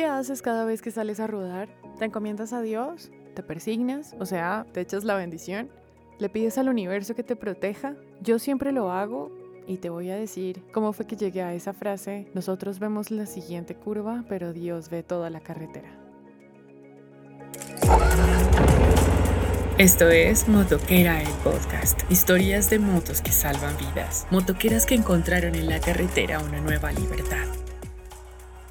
qué haces cada vez que sales a rodar? ¿Te encomiendas a Dios? ¿Te persignas? O sea, ¿te echas la bendición? ¿Le pides al universo que te proteja? Yo siempre lo hago y te voy a decir cómo fue que llegué a esa frase. Nosotros vemos la siguiente curva, pero Dios ve toda la carretera. Esto es Motoquera el podcast. Historias de motos que salvan vidas. Motoqueras que encontraron en la carretera una nueva libertad.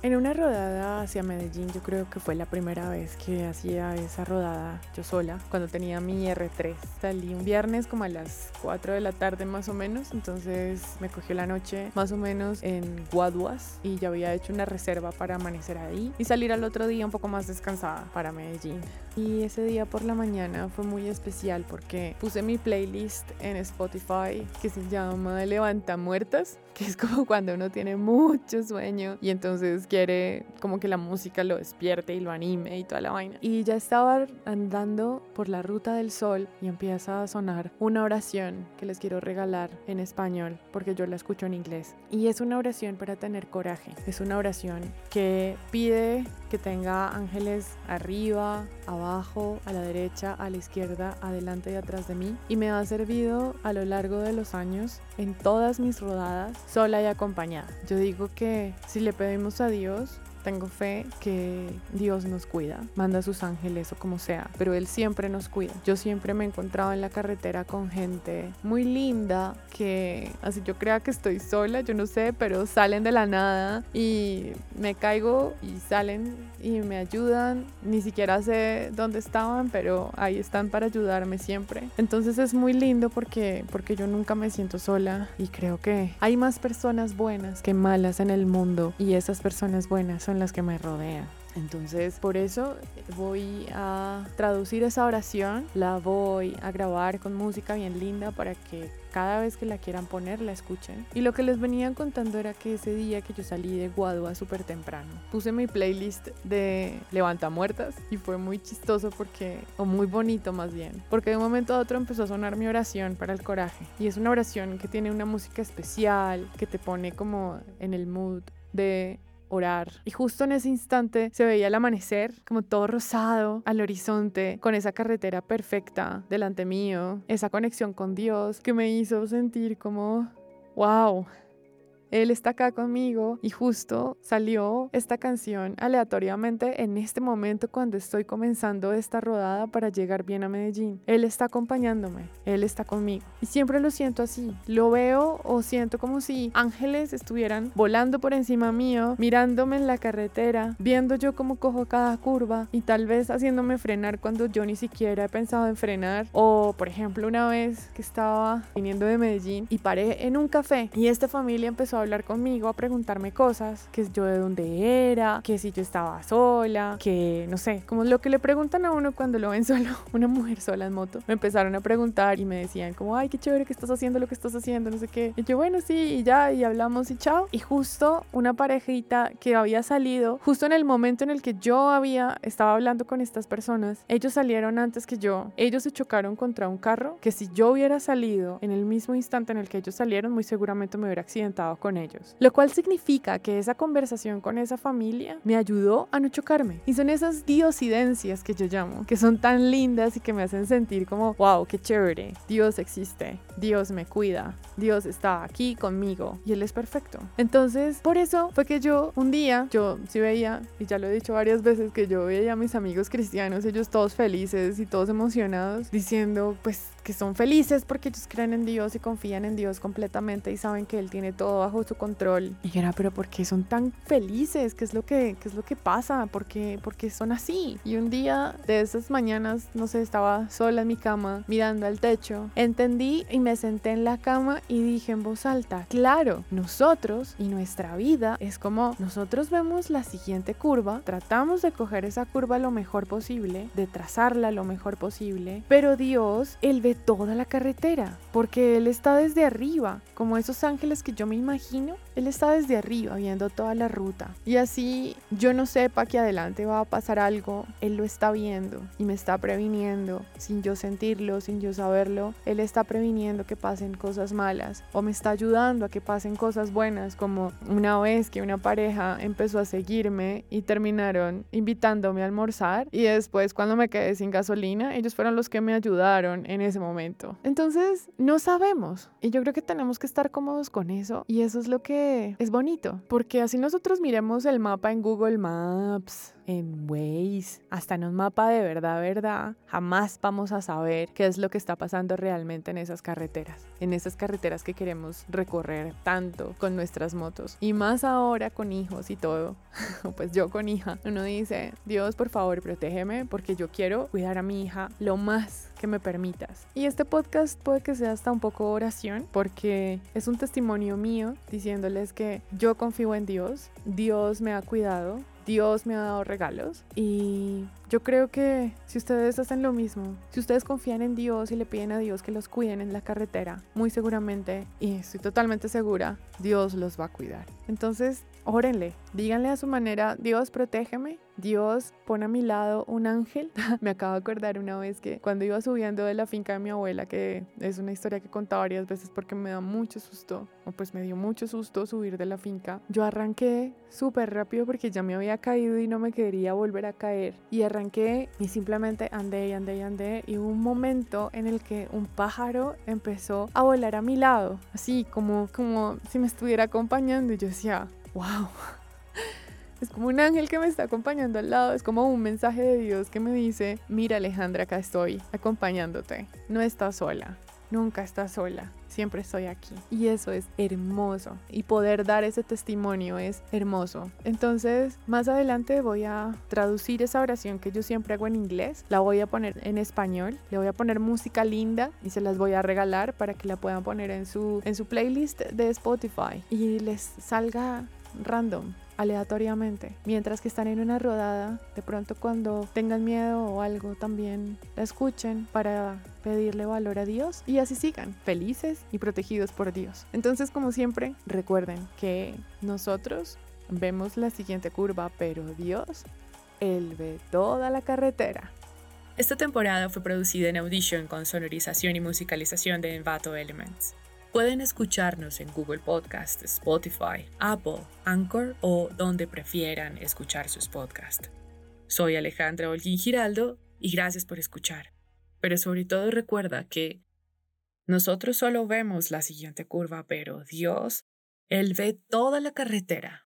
En una rodada hacia Medellín, yo creo que fue la primera vez que hacía esa rodada yo sola, cuando tenía mi R3. Salí un viernes como a las 4 de la tarde más o menos, entonces me cogió la noche más o menos en Guaduas y ya había hecho una reserva para amanecer ahí y salir al otro día un poco más descansada para Medellín. Y ese día por la mañana fue muy especial porque puse mi playlist en Spotify que se llama Levanta Muertas, que es como cuando uno tiene mucho sueño y entonces quiere como que la música lo despierte y lo anime y toda la vaina. Y ya estaba andando por la ruta del sol y empieza a sonar una oración que les quiero regalar en español porque yo la escucho en inglés. Y es una oración para tener coraje. Es una oración que pide que tenga ángeles arriba, abajo, a la derecha, a la izquierda, adelante y atrás de mí. Y me ha servido a lo largo de los años en todas mis rodadas, sola y acompañada. Yo digo que si le pedimos a Dios tengo fe que Dios nos cuida, manda a sus ángeles o como sea, pero Él siempre nos cuida. Yo siempre me he encontrado en la carretera con gente muy linda que, así yo crea que estoy sola, yo no sé, pero salen de la nada y me caigo y salen y me ayudan. Ni siquiera sé dónde estaban, pero ahí están para ayudarme siempre. Entonces es muy lindo porque, porque yo nunca me siento sola y creo que hay más personas buenas que malas en el mundo y esas personas buenas son las que me rodean. Entonces, por eso voy a traducir esa oración, la voy a grabar con música bien linda para que cada vez que la quieran poner la escuchen. Y lo que les venían contando era que ese día que yo salí de Guadua súper temprano, puse mi playlist de Levanta Muertas y fue muy chistoso porque, o muy bonito más bien, porque de un momento a otro empezó a sonar mi oración para el coraje. Y es una oración que tiene una música especial, que te pone como en el mood de orar. Y justo en ese instante se veía el amanecer, como todo rosado al horizonte, con esa carretera perfecta delante mío, esa conexión con Dios que me hizo sentir como, wow, él está acá conmigo y justo salió esta canción aleatoriamente en este momento cuando estoy comenzando esta rodada para llegar bien a Medellín. Él está acompañándome, Él está conmigo. Y siempre lo siento así. Lo veo o siento como si ángeles estuvieran volando por encima mío, mirándome en la carretera, viendo yo cómo cojo cada curva y tal vez haciéndome frenar cuando yo ni siquiera he pensado en frenar. O por ejemplo una vez que estaba viniendo de Medellín y paré en un café y esta familia empezó a hablar conmigo, a preguntarme cosas, que yo de dónde era, que si yo estaba sola, que no sé, como lo que le preguntan a uno cuando lo ven solo, una mujer sola en moto. Me empezaron a preguntar y me decían como, ay, qué chévere que estás haciendo lo que estás haciendo, no sé qué. Y yo, bueno, sí, y ya, y hablamos y chao. Y justo una parejita que había salido, justo en el momento en el que yo había, estaba hablando con estas personas, ellos salieron antes que yo. Ellos se chocaron contra un carro que si yo hubiera salido en el mismo instante en el que ellos salieron, muy seguramente me hubiera accidentado con ellos. Lo cual significa que esa conversación con esa familia me ayudó a no chocarme. Y son esas diosidencias que yo llamo, que son tan lindas y que me hacen sentir como, wow, qué chévere. Dios existe, Dios me cuida, Dios está aquí conmigo y Él es perfecto. Entonces, por eso fue que yo un día, yo sí veía, y ya lo he dicho varias veces, que yo veía a mis amigos cristianos, ellos todos felices y todos emocionados, diciendo, pues que son felices porque ellos creen en Dios y confían en Dios completamente y saben que Él tiene todo bajo su control. Y yo era, pero ¿por qué son tan felices? ¿Qué es lo que, qué es lo que pasa? ¿Por qué, ¿Por qué son así? Y un día de esas mañanas, no sé, estaba sola en mi cama mirando al techo. Entendí y me senté en la cama y dije en voz alta, claro, nosotros y nuestra vida es como nosotros vemos la siguiente curva, tratamos de coger esa curva lo mejor posible, de trazarla lo mejor posible, pero Dios, Él ve toda la carretera, porque Él está desde arriba, como esos ángeles que yo me imagino imagino, Él está desde arriba viendo toda la ruta. Y así yo no sepa que adelante va a pasar algo, Él lo está viendo y me está previniendo sin yo sentirlo, sin yo saberlo. Él está previniendo que pasen cosas malas o me está ayudando a que pasen cosas buenas, como una vez que una pareja empezó a seguirme y terminaron invitándome a almorzar y después cuando me quedé sin gasolina, ellos fueron los que me ayudaron en ese momento. Entonces, no sabemos y yo creo que tenemos que estar cómodos con eso y eso es lo que es bonito, porque así nosotros miremos el mapa en Google Maps, en Waze, hasta en un mapa de verdad, verdad, jamás vamos a saber qué es lo que está pasando realmente en esas carreteras, en esas carreteras que queremos recorrer tanto con nuestras motos. Y más ahora con hijos y todo, pues yo con hija, uno dice, Dios, por favor, protégeme porque yo quiero cuidar a mi hija lo más que me permitas. Y este podcast puede que sea hasta un poco oración porque es un testimonio mío diciéndoles que yo confío en Dios, Dios me ha cuidado, Dios me ha dado regalos y yo creo que si ustedes hacen lo mismo, si ustedes confían en Dios y le piden a Dios que los cuiden en la carretera, muy seguramente, y estoy totalmente segura, Dios los va a cuidar. Entonces, órenle, díganle a su manera, Dios protégeme, Dios pone a mi lado un ángel. me acabo de acordar una vez que cuando iba subiendo de la finca de mi abuela, que es una historia que he contado varias veces porque me da mucho susto, o pues me dio mucho susto subir de la finca, yo arranqué súper rápido porque ya me había caído y no me quería volver a caer. Y arranqué y simplemente andé y andé y andé y hubo un momento en el que un pájaro empezó a volar a mi lado, así como, como si me estuviera acompañando y yo decía, wow. Es como un ángel que me está acompañando al lado, es como un mensaje de Dios que me dice, mira Alejandra, acá estoy acompañándote, no estás sola, nunca estás sola, siempre estoy aquí. Y eso es hermoso. Y poder dar ese testimonio es hermoso. Entonces, más adelante voy a traducir esa oración que yo siempre hago en inglés. La voy a poner en español. Le voy a poner música linda y se las voy a regalar para que la puedan poner en su, en su playlist de Spotify. Y les salga random aleatoriamente. Mientras que están en una rodada, de pronto cuando tengan miedo o algo también la escuchen para pedirle valor a Dios y así sigan felices y protegidos por Dios. Entonces, como siempre, recuerden que nosotros vemos la siguiente curva, pero Dios, Él ve toda la carretera. Esta temporada fue producida en Audition con sonorización y musicalización de Envato Elements. Pueden escucharnos en Google Podcast, Spotify, Apple, Anchor o donde prefieran escuchar sus podcasts. Soy Alejandra Holguín Giraldo y gracias por escuchar. Pero sobre todo recuerda que nosotros solo vemos la siguiente curva, pero Dios, Él ve toda la carretera